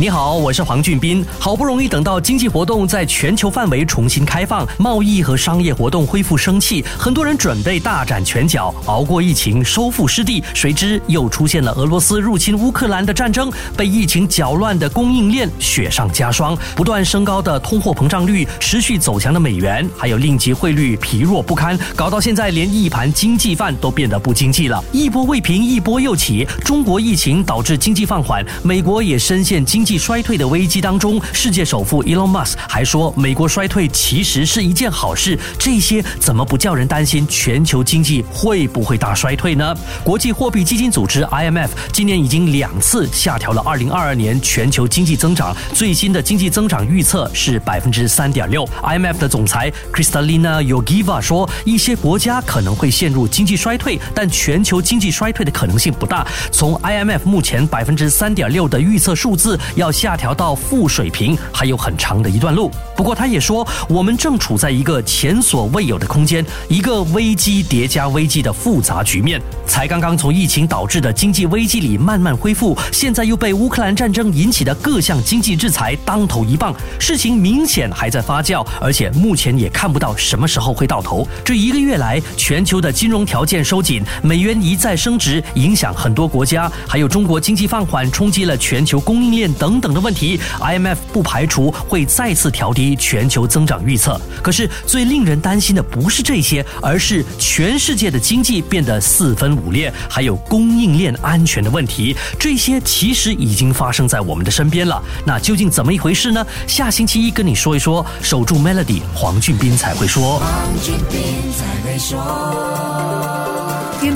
你好，我是黄俊斌。好不容易等到经济活动在全球范围重新开放，贸易和商业活动恢复生气，很多人准备大展拳脚，熬过疫情，收复失地。谁知又出现了俄罗斯入侵乌克兰的战争，被疫情搅乱的供应链雪上加霜，不断升高的通货膨胀率，持续走强的美元，还有令吉汇率疲弱不堪，搞到现在连一盘经济饭都变得不经济了。一波未平，一波又起。中国疫情导致经济放缓，美国也深陷经济。衰退的危机当中，世界首富 Elon Musk 还说，美国衰退其实是一件好事。这些怎么不叫人担心全球经济会不会大衰退呢？国际货币基金组织 IMF 今年已经两次下调了2022年全球经济增长，最新的经济增长预测是百分之三点六。IMF 的总裁 Kristalina Georgieva 说，一些国家可能会陷入经济衰退，但全球经济衰退的可能性不大。从 IMF 目前百分之三点六的预测数字。要下调到负水平还有很长的一段路。不过他也说，我们正处在一个前所未有的空间，一个危机叠加危机的复杂局面。才刚刚从疫情导致的经济危机里慢慢恢复，现在又被乌克兰战争引起的各项经济制裁当头一棒，事情明显还在发酵，而且目前也看不到什么时候会到头。这一个月来，全球的金融条件收紧，美元一再升值，影响很多国家，还有中国经济放缓，冲击了全球供应链等。等的问题，IMF 不排除会再次调低全球增长预测。可是最令人担心的不是这些，而是全世界的经济变得四分五裂，还有供应链安全的问题。这些其实已经发生在我们的身边了。那究竟怎么一回事呢？下星期一跟你说一说。守住 Melody，黄俊斌才会说。黄俊斌才会说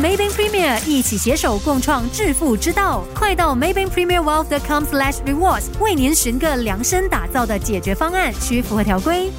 Maybank Premier 一起携手共创致富之道，快到 Maybank Premier Wealth.com/slash rewards 为您寻个量身打造的解决方案，需符合条规。